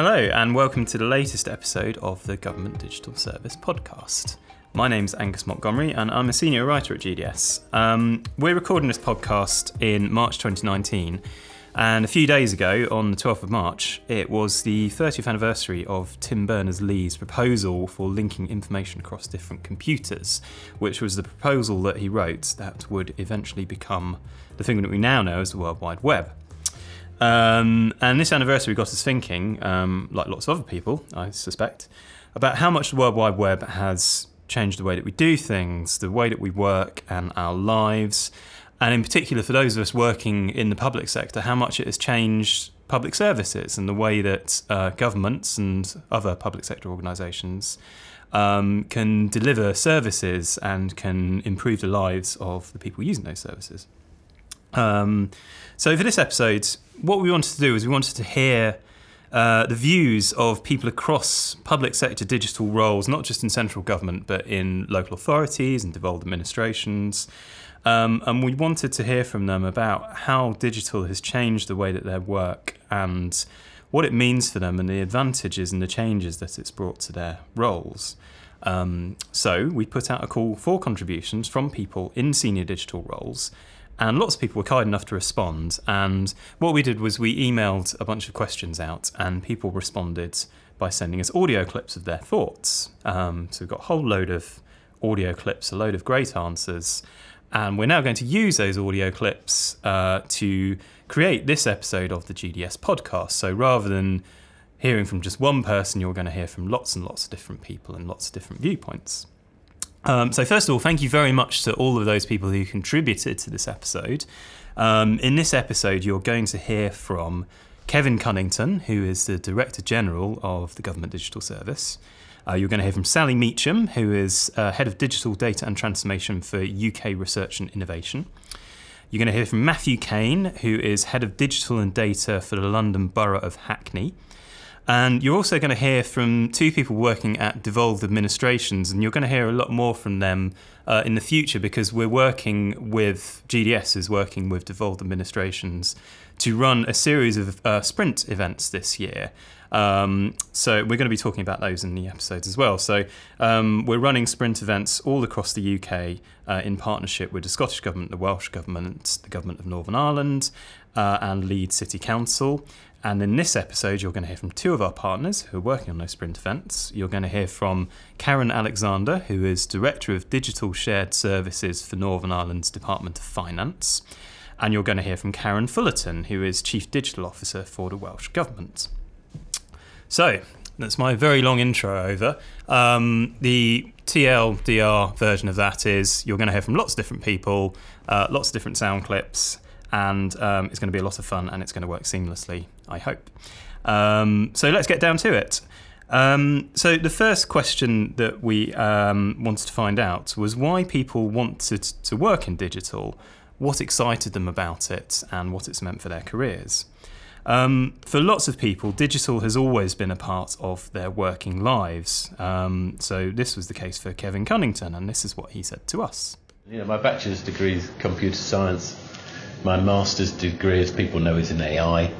Hello, and welcome to the latest episode of the Government Digital Service podcast. My name's Angus Montgomery, and I'm a senior writer at GDS. Um, we're recording this podcast in March 2019, and a few days ago, on the 12th of March, it was the 30th anniversary of Tim Berners Lee's proposal for linking information across different computers, which was the proposal that he wrote that would eventually become the thing that we now know as the World Wide Web. Um, and this anniversary got us thinking, um, like lots of other people, I suspect, about how much the World Wide Web has changed the way that we do things, the way that we work, and our lives. And in particular, for those of us working in the public sector, how much it has changed public services and the way that uh, governments and other public sector organisations um, can deliver services and can improve the lives of the people using those services. Um, so, for this episode, what we wanted to do is we wanted to hear uh, the views of people across public sector digital roles, not just in central government, but in local authorities and devolved administrations. Um, and we wanted to hear from them about how digital has changed the way that they work and what it means for them and the advantages and the changes that it's brought to their roles. Um, so we put out a call for contributions from people in senior digital roles and lots of people were kind enough to respond. And what we did was we emailed a bunch of questions out, and people responded by sending us audio clips of their thoughts. Um, so we've got a whole load of audio clips, a load of great answers. And we're now going to use those audio clips uh, to create this episode of the GDS podcast. So rather than hearing from just one person, you're going to hear from lots and lots of different people and lots of different viewpoints. Um, so, first of all, thank you very much to all of those people who contributed to this episode. Um, in this episode, you're going to hear from Kevin Cunnington, who is the Director General of the Government Digital Service. Uh, you're going to hear from Sally Meacham, who is uh, Head of Digital Data and Transformation for UK Research and Innovation. You're going to hear from Matthew Cain, who is Head of Digital and Data for the London Borough of Hackney. And you're also going to hear from two people working at devolved administrations, and you're going to hear a lot more from them uh, in the future because we're working with GDS is working with devolved administrations to run a series of uh, sprint events this year. Um, so we're going to be talking about those in the episodes as well. So um, we're running sprint events all across the UK uh, in partnership with the Scottish Government, the Welsh Government, the Government of Northern Ireland, uh, and Leeds City Council. And in this episode, you're going to hear from two of our partners who are working on those sprint events. You're going to hear from Karen Alexander, who is Director of Digital Shared Services for Northern Ireland's Department of Finance. And you're going to hear from Caren Fullerton, who is Chief Digital Officer for the Welsh Government. So, that's my very long intro over. Um, the TLDR version of that is you're going to hear from lots of different people, uh, lots of different sound clips and um, it's going to be a lot of fun and it's going to work seamlessly, I hope. Um, so let's get down to it. Um, so the first question that we um, wanted to find out was why people wanted to work in digital, what excited them about it, and what it's meant for their careers. Um, for lots of people, digital has always been a part of their working lives. Um, so this was the case for Kevin Cunnington, and this is what he said to us. You know, my bachelor's degree is computer science my master's degree, as people know, is in AI.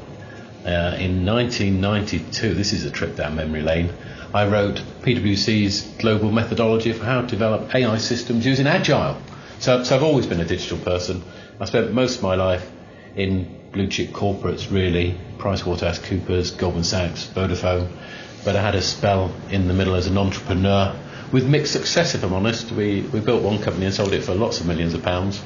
Uh, in 1992, this is a trip down memory lane, I wrote PwC's global methodology for how to develop AI systems using Agile. So, so I've always been a digital person. I spent most of my life in blue chip corporates, really, PricewaterhouseCoopers, Goldman Sachs, Vodafone. But I had a spell in the middle as an entrepreneur with mixed success, if I'm honest. We, we built one company and sold it for lots of millions of pounds.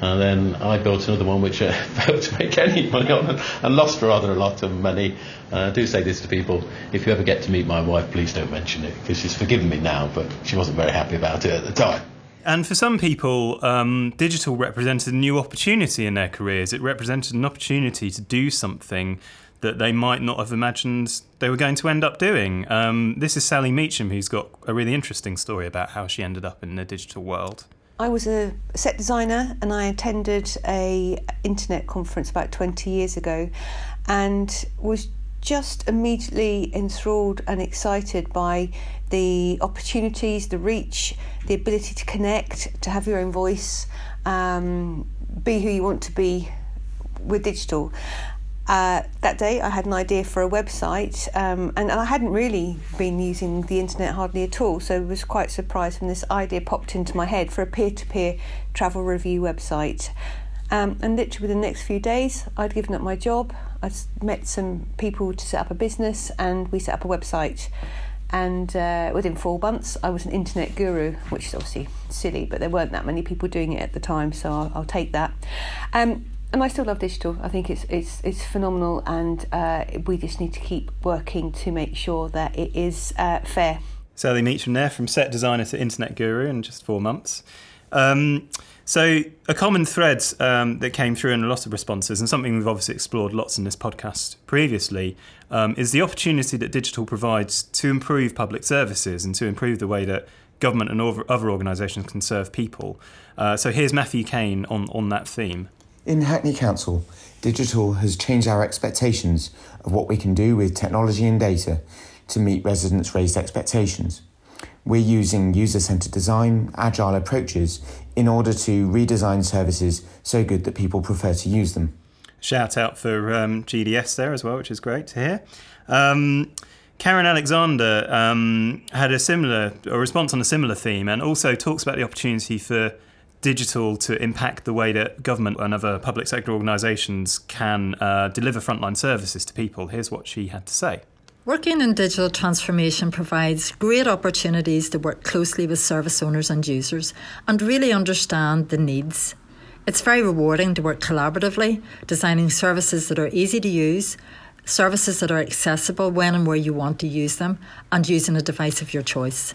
And then I built another one which uh, failed to make any money on and, lost rather a lot of money. I do say this to people if you ever get to meet my wife, please don't mention it because she's forgiven me now, but she wasn't very happy about it at the time. And for some people, um, digital represented a new opportunity in their careers. It represented an opportunity to do something that they might not have imagined they were going to end up doing. Um, this is Sally Meacham, who's got a really interesting story about how she ended up in the digital world. I was a set designer and I attended a internet conference about 20 years ago and was just immediately enthralled and excited by the opportunities, the reach, the ability to connect, to have your own voice, um, be who you want to be with digital. Uh, that day, I had an idea for a website, um, and I hadn't really been using the internet hardly at all, so I was quite surprised when this idea popped into my head for a peer to peer travel review website. Um, and literally within the next few days, I'd given up my job. I'd met some people to set up a business, and we set up a website. And uh, within four months, I was an internet guru, which is obviously silly, but there weren't that many people doing it at the time, so I'll, I'll take that. Um, and I still love digital. I think it's it's it's phenomenal, and uh, we just need to keep working to make sure that it is uh, fair. Sally Meacham there, from set designer to internet guru in just four months. Um, so, a common thread um, that came through in a lot of responses, and something we've obviously explored lots in this podcast previously, um, is the opportunity that digital provides to improve public services and to improve the way that government and other organisations can serve people. Uh, so, here's Matthew Cain on, on that theme. In Hackney Council, digital has changed our expectations of what we can do with technology and data to meet residents' raised expectations. We're using user centered design, agile approaches in order to redesign services so good that people prefer to use them. Shout out for um, GDS there as well, which is great to hear. Um, Karen Alexander um, had a similar a response on a similar theme and also talks about the opportunity for digital to impact the way that government and other public sector organisations can uh, deliver frontline services to people. Here's what she had to say. Working in digital transformation provides great opportunities to work closely with service owners and users and really understand the needs. It's very rewarding to work collaboratively, designing services that are easy to use, services that are accessible when and where you want to use them, and using a device of your choice.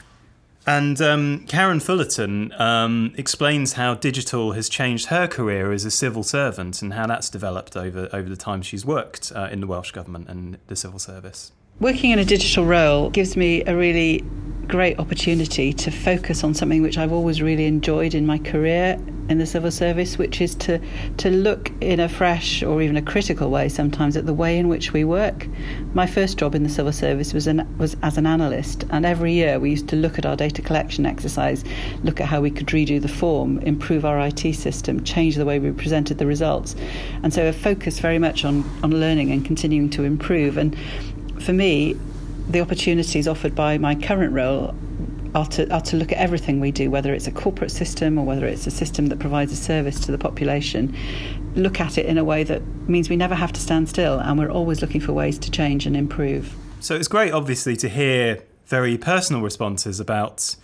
And um, Caren Fullerton um, explains how digital has changed her career as a civil servant and how that's developed over, over the time she's worked uh, in the Welsh Government and the civil service. Working in a digital role gives me a really great opportunity to focus on something which I've always really enjoyed in my career in the civil service, which is to to look in a fresh or even a critical way sometimes at the way in which we work. My first job in the civil service was an, was as an analyst, and every year we used to look at our data collection exercise, look at how we could redo the form, improve our IT system, change the way we presented the results, and so a focus very much on on learning and continuing to improve and for me, the opportunities offered by my current role are to, are to look at everything we do, whether it's a corporate system or whether it's a system that provides a service to the population, look at it in a way that means we never have to stand still and we're always looking for ways to change and improve. So it's great, obviously, to hear very personal responses about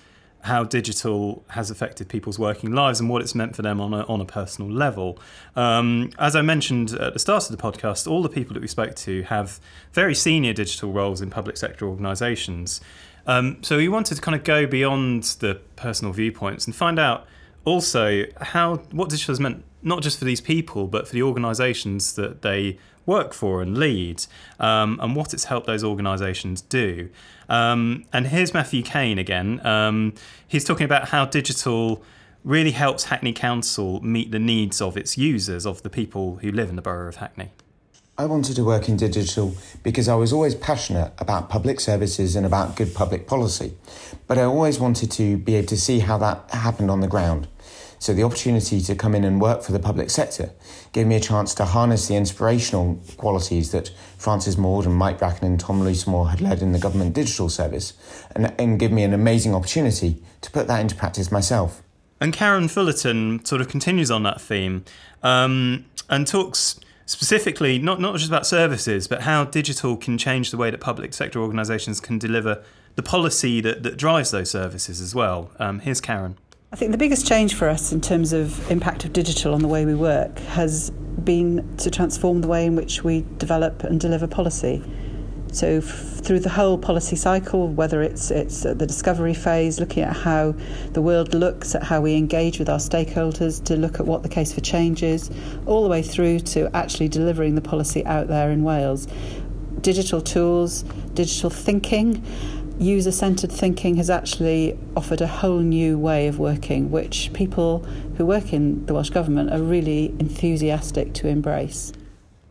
how digital has affected people's working lives and what it's meant for them on a, on a personal level. Um, as I mentioned at the start of the podcast, all the people that we spoke to have very senior digital roles in public sector organisations. Um, so we wanted to kind of go beyond the personal viewpoints and find out also how what digital has meant not just for these people but for the organisations that they work for and lead, um, and what it's helped those organisations do. Um, and here's Matthew Cain again. Um, he's talking about how digital really helps Hackney Council meet the needs of its users, of the people who live in the borough of Hackney. I wanted to work in digital because I was always passionate about public services and about good public policy, but I always wanted to be able to see how that happened on the ground. So the opportunity to come in and work for the public sector gave me a chance to harness the inspirational qualities that Francis Maude and Mike Bracken and Tom Loosemore had led in the government digital service and, and give me an amazing opportunity to put that into practice myself. And Caren Fullerton sort of continues on that theme um, and talks specifically not, not just about services, but how digital can change the way that public sector organisations can deliver the policy that, that drives those services as well. Um, here's Caren. I think the biggest change for us in terms of impact of digital on the way we work has been to transform the way in which we develop and deliver policy. So f- through the whole policy cycle, whether it's it's the discovery phase, looking at how the world looks at how we engage with our stakeholders, to look at what the case for change is, all the way through to actually delivering the policy out there in Wales. Digital tools, digital thinking, user centered thinking has actually offered a whole new way of working, which people who work in the Welsh Government are really enthusiastic to embrace.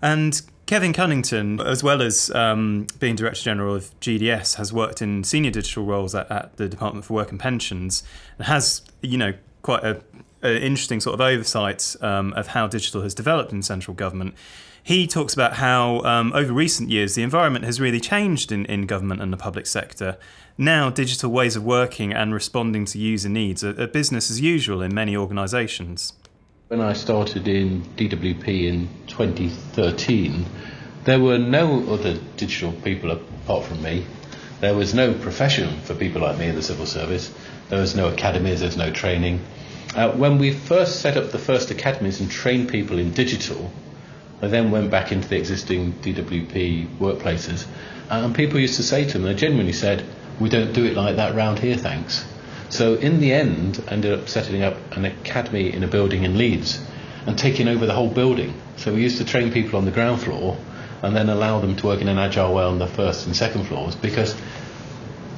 And Kevin Cunnington, as well as um, being Director General of GDS, has worked in senior digital roles at, at the Department for Work and Pensions and has, you know, quite a, a interesting sort of oversight um, of how digital has developed in central government. He talks about how um, over recent years the environment has really changed in, in government and the public sector. Now, digital ways of working and responding to user needs are, are business as usual in many organisations. When I started in DWP in 2013, there were no other digital people apart from me. There was no profession for people like me in the civil service. There was no academies, there was no training. Uh, when we first set up the first academies and trained people in digital, I then went back into the existing DWP workplaces, and people used to say to them, they genuinely said, "We don't do it like that round here, thanks." So in the end, I ended up setting up an academy in a building in Leeds and taking over the whole building. So we used to train people on the ground floor and then allow them to work in an agile way on the first and second floors because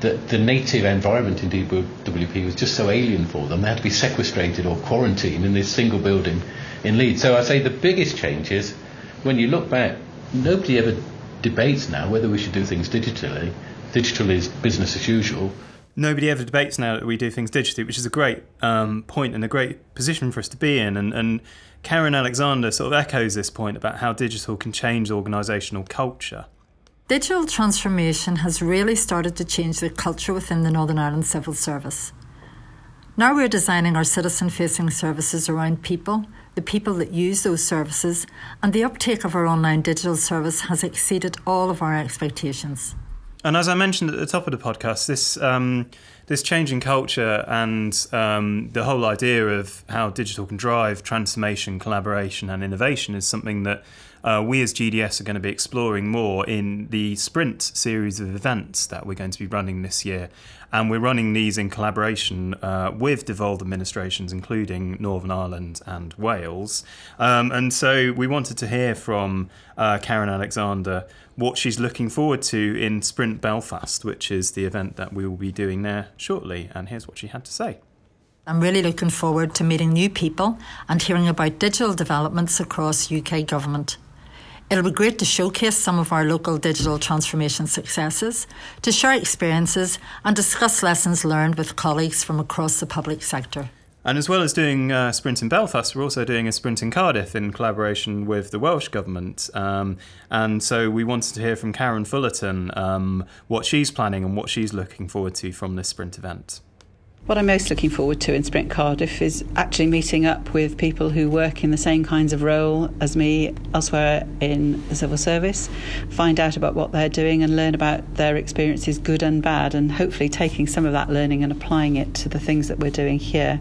the, the native environment in DWP was just so alien for them. They had to be sequestrated or quarantined in this single building in Leeds. So I say the biggest change is when you look back, nobody ever debates now whether we should do things digitally. Digital is business as usual. Nobody ever debates now that we do things digitally, which is a great um, point and a great position for us to be in. And, and Karen Alexander sort of echoes this point about how digital can change organisational culture. Digital transformation has really started to change the culture within the Northern Ireland Civil Service. Now we're designing our citizen facing services around people the people that use those services, and the uptake of our online digital service has exceeded all of our expectations. And as I mentioned at the top of the podcast, this um, this changing culture and um, the whole idea of how digital can drive transformation, collaboration, and innovation is something that uh, we as GDS are going to be exploring more in the Sprint series of events that we're going to be running this year. And we're running these in collaboration uh, with devolved administrations, including Northern Ireland and Wales. Um, and so we wanted to hear from uh, Karen Alexander what she's looking forward to in Sprint Belfast, which is the event that we will be doing there shortly. And here's what she had to say. I'm really looking forward to meeting new people and hearing about digital developments across UK government. It'll be great to showcase some of our local digital transformation successes, to share experiences, and discuss lessons learned with colleagues from across the public sector. And as well as doing a Sprint in Belfast, we're also doing a Sprint in Cardiff in collaboration with the Welsh Government. Um, and so we wanted to hear from Caren Fullerton um, what she's planning and what she's looking forward to from this Sprint event. What I'm most looking forward to in Sprint Cardiff is actually meeting up with people who work in the same kinds of role as me elsewhere in the civil service, find out about what they're doing and learn about their experiences, good and bad, and hopefully taking some of that learning and applying it to the things that we're doing here.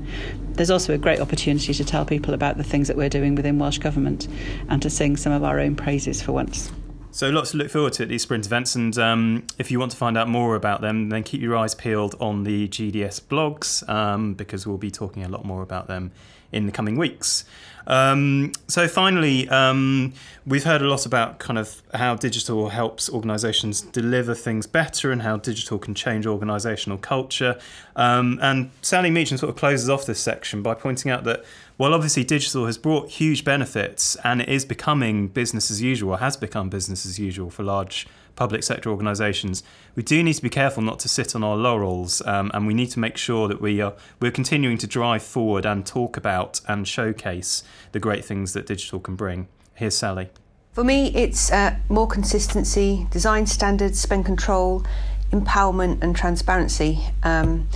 There's also a great opportunity to tell people about the things that we're doing within Welsh Government and to sing some of our own praises for once. So lots to look forward to at these sprint events, and um, if you want to find out more about them, then keep your eyes peeled on the GDS blogs um, because we'll be talking a lot more about them in the coming weeks. Um, so finally, um, we've heard a lot about kind of how digital helps organisations deliver things better and how digital can change organisational culture. Um, and Sally Meacham sort of closes off this section by pointing out that while obviously digital has brought huge benefits and it is becoming business as usual, has become business as usual for large public sector organisations, we do need to be careful not to sit on our laurels, um, and we need to make sure that we are we're continuing to drive forward and talk about and showcase the great things that digital can bring. Here's Sally. For me, it's uh, more consistency, design standards, spend control, empowerment, and transparency. Um,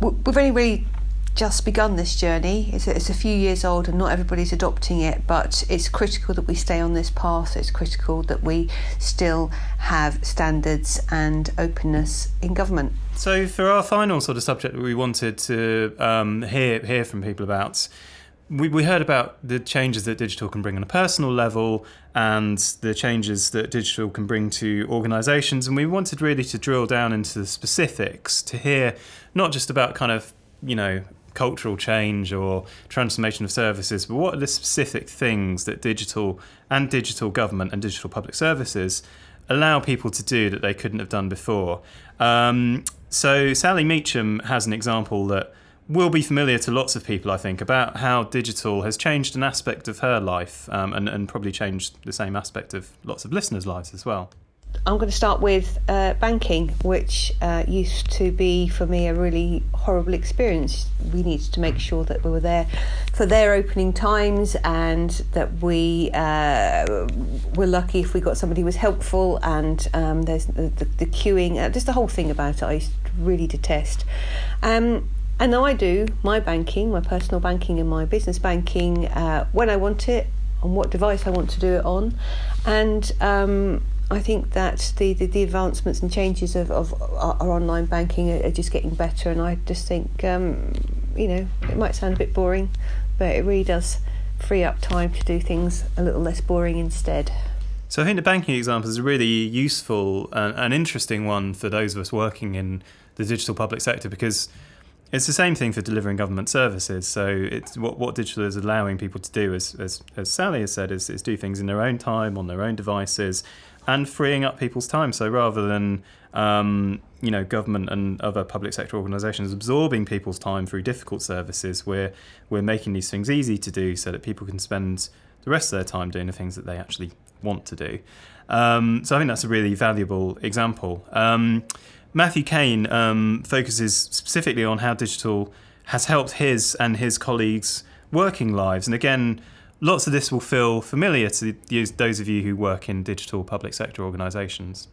we've only really just begun this journey. It's a, it's a, few years old and not everybody's adopting it, but it's critical that we stay on this path. It's critical that we still have standards and openness in government. So, for our final sort of subject that we wanted to um, hear hear from people about. We, we heard about the changes that digital can bring on a personal level and the changes that digital can bring to organisations. And we wanted really to drill down into the specifics to hear not just about kind of, you know, cultural change or transformation of services, but what are the specific things that digital and digital government and digital public services allow people to do that they couldn't have done before? Um, so, Sally Meacham has an example that will be familiar to lots of people, I think, about how digital has changed an aspect of her life um, and, and probably changed the same aspect of lots of listeners' lives as well. I'm going to start with uh, banking, which uh, used to be for me a really horrible experience. We needed to make sure that we were there for their opening times and that we uh, were lucky if we got somebody who was helpful. And um, there's the, the, the queuing, uh, just the whole thing about it, I really detest. Um, and now I do my banking, my personal banking, and my business banking uh, when I want it, on what device I want to do it on, and um, I think that the, the, the, advancements and changes of, of our, our online banking are, are, just getting better, and I just think, um, you know, it might sound a bit boring, but it really does free up time to do things a little less boring instead. So I think the banking example is a really useful and, and interesting one for those of us working in the digital public sector because it's the same thing for delivering government services. So it's what, what digital is allowing people to do, as, as, as Sally has said, is, is do things in their own time, on their own devices, and freeing up people's time. So rather than um, you know government and other public sector organisations absorbing people's time through difficult services, we're we're making these things easy to do so that people can spend the rest of their time doing the things that they actually want to do. Um, so I think that's a really valuable example. Um, Matthew Cain um, focuses specifically on how digital has helped his and his colleagues' working lives, and again lots of this will feel familiar to those of you who work in digital public sector organisations.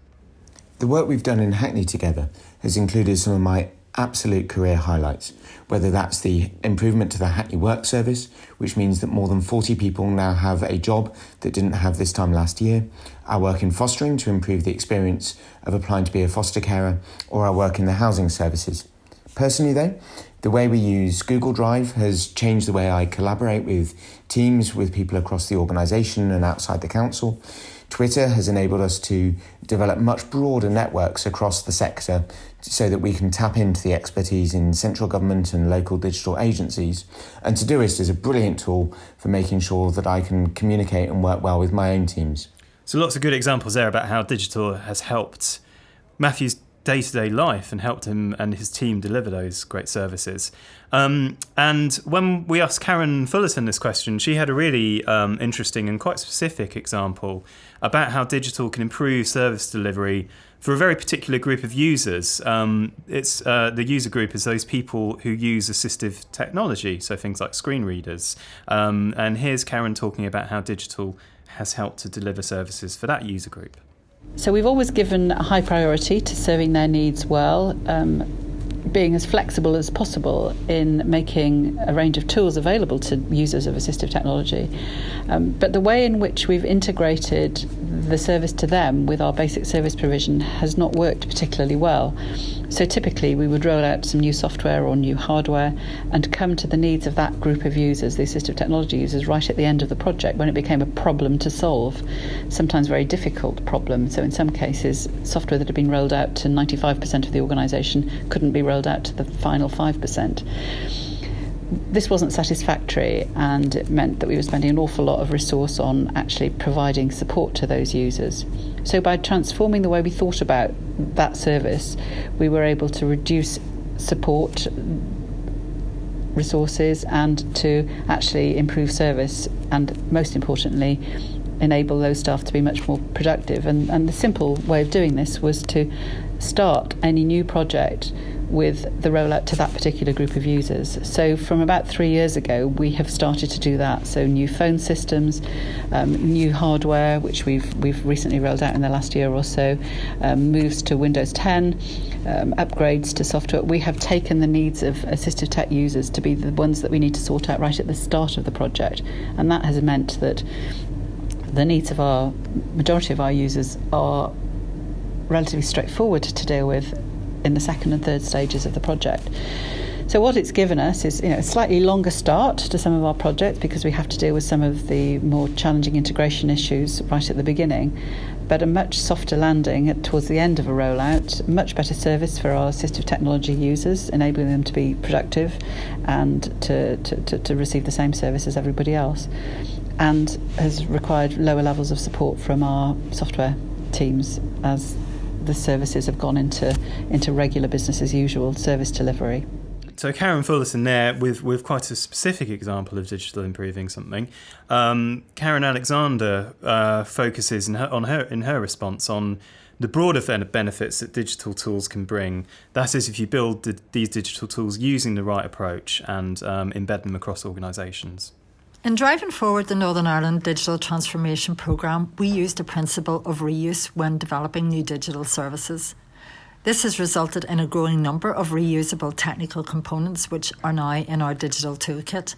The work we've done in Hackney together has included some of my absolute career highlights, whether that's the improvement to the Hackney Work Service, which means that more than 40 people now have a job that didn't have this time last year, our work in fostering to improve the experience of applying to be a foster carer, or our work in the housing services. Personally, though, the way we use Google Drive has changed the way I collaborate with teams, with people across the organisation and outside the council. Twitter has enabled us to develop much broader networks across the sector so that we can tap into the expertise in central government and local digital agencies. And Todoist is a brilliant tool for making sure that I can communicate and work well with my own teams. So, lots of good examples there about how digital has helped Matthew's day to day life and helped him and his team deliver those great services. Um, and when we asked Caren Fullerton this question, she had a really um, interesting and quite specific example about how digital can improve service delivery for a very particular group of users. Um, it's uh, the user group is those people who use assistive technology, so things like screen readers. Um, and here's Caren talking about how digital has helped to deliver services for that user group. So we've always given a high priority to serving their needs well, um, being as flexible as possible in making a range of tools available to users of assistive technology. Um, but the way in which we've integrated the service to them with our basic service provision has not worked particularly well. So typically, we would roll out some new software or new hardware and come to the needs of that group of users, the assistive technology users, right at the end of the project when it became a problem to solve, sometimes very difficult problem. So in some cases, software that had been rolled out to 95% of the organisation couldn't be rolled out to the final 5% this wasn't satisfactory and it meant that we were spending an awful lot of resource on actually providing support to those users. So, by transforming the way we thought about that service, we were able to reduce support resources and to actually improve service and, most importantly, enable those staff to be much more productive. And, and the simple way of doing this was to start any new project with the rollout to that particular group of users. So, from about three years ago, we have started to do that. So, new phone systems, um, new hardware, which we've we've recently rolled out in the last year or so, um, moves to Windows 10, um, upgrades to software. We have taken the needs of assistive tech users to be the ones that we need to sort out right at the start of the project, and that has meant that the needs of our majority of our users are relatively straightforward to deal with in the second and third stages of the project. So what it's given us is you know, a slightly longer start to some of our projects because we have to deal with some of the more challenging integration issues right at the beginning, but a much softer landing at, towards the end of a rollout, much better service for our assistive technology users, enabling them to be productive and to, to, to, to receive the same service as everybody else, and has required lower levels of support from our software teams as the services have gone into into regular business as usual service delivery. So Caren Fullerton there with, with quite a specific example of digital improving something. Um, Karen Alexander uh, focuses her, on her in her response on the broader benefits that digital tools can bring. That is, if you build the, these digital tools using the right approach and um, embed them across organisations. In driving forward the Northern Ireland Digital Transformation Programme, we used the principle of reuse when developing new digital services. This has resulted in a growing number of reusable technical components which are now in our digital toolkit.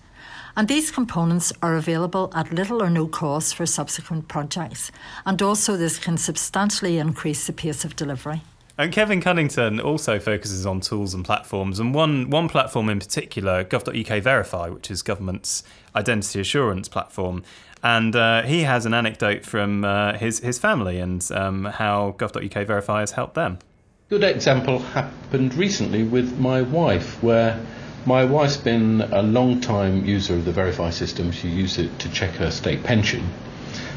And these components are available at little or no cost for subsequent projects. And also, this can substantially increase the pace of delivery. And Kevin Cunnington also focuses on tools and platforms, and one, one platform in particular, gov.uk Verify, which is government's identity assurance platform. And uh, he has an anecdote from uh, his, his family and um, how gov.uk Verify has helped them. Good example happened recently with my wife, where my wife's been a long time user of the Verify system. She used it to check her state pension.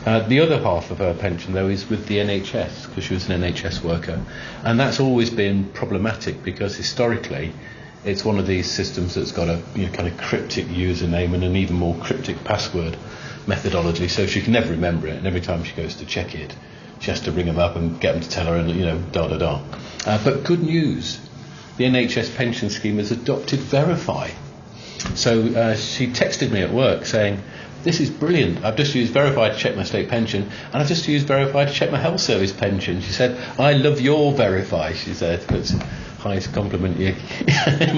Uh, the other half of her pension, though, is with the NHS because she was an NHS worker, and that's always been problematic because historically, it's one of these systems that's got a you know, kind of cryptic username and an even more cryptic password methodology, so she can never remember it. And every time she goes to check it, she has to ring them up and get them to tell her, and you know, da da da. Uh, but good news the NHS pension scheme has adopted Verify. So uh, she texted me at work saying, This is brilliant. I've just used Verify to check my state pension, and I've just used Verify to check my health service pension. She said, I love your Verify, she said. It's the highest compliment you,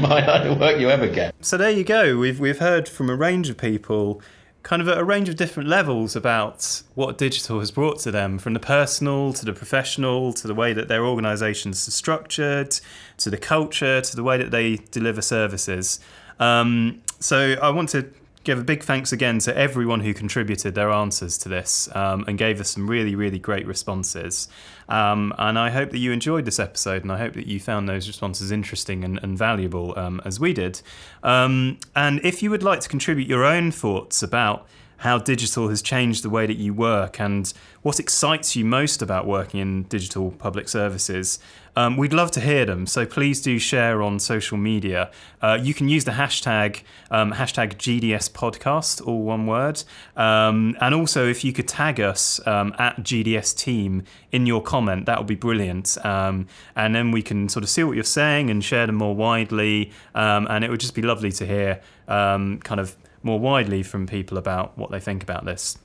my line of work you ever get. So there you go. We've, we've heard from a range of people kind of at a range of different levels about what digital has brought to them from the personal to the professional to the way that their organizations are structured to the culture to the way that they deliver services um, so i want to give a big thanks again to everyone who contributed their answers to this um, and gave us some really, really great responses. Um, and I hope that you enjoyed this episode and I hope that you found those responses interesting and, and valuable um, as we did. Um, and if you would like to contribute your own thoughts about how digital has changed the way that you work and what excites you most about working in digital public services. Um, we'd love to hear them, so please do share on social media. Uh, you can use the hashtag um, hashtag GDS podcast, all one word, um, and also if you could tag us um, at GDS team in your comment, that would be brilliant. Um, and then we can sort of see what you're saying and share them more widely, um, and it would just be lovely to hear kind of more widely from people about what they think about this.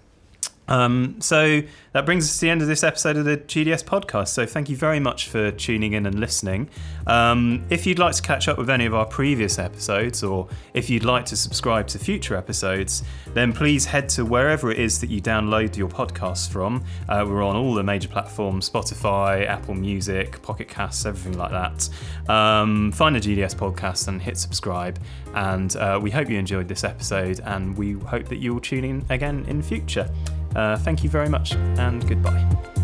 Um, so that brings us to the end of this episode of the GDS podcast. So thank you very much for tuning in and listening. Um, if you'd like to catch up with any of our previous episodes, or if you'd like to subscribe to future episodes, then please head to wherever it is that you download your podcasts from. Uh, we're on all the major platforms Spotify, Apple Music, Pocket Casts, everything like that. Um, find the GDS podcast and hit subscribe. And uh, we hope you enjoyed this episode, and we hope that you will tune in again in future. Uh, thank you very much, and goodbye.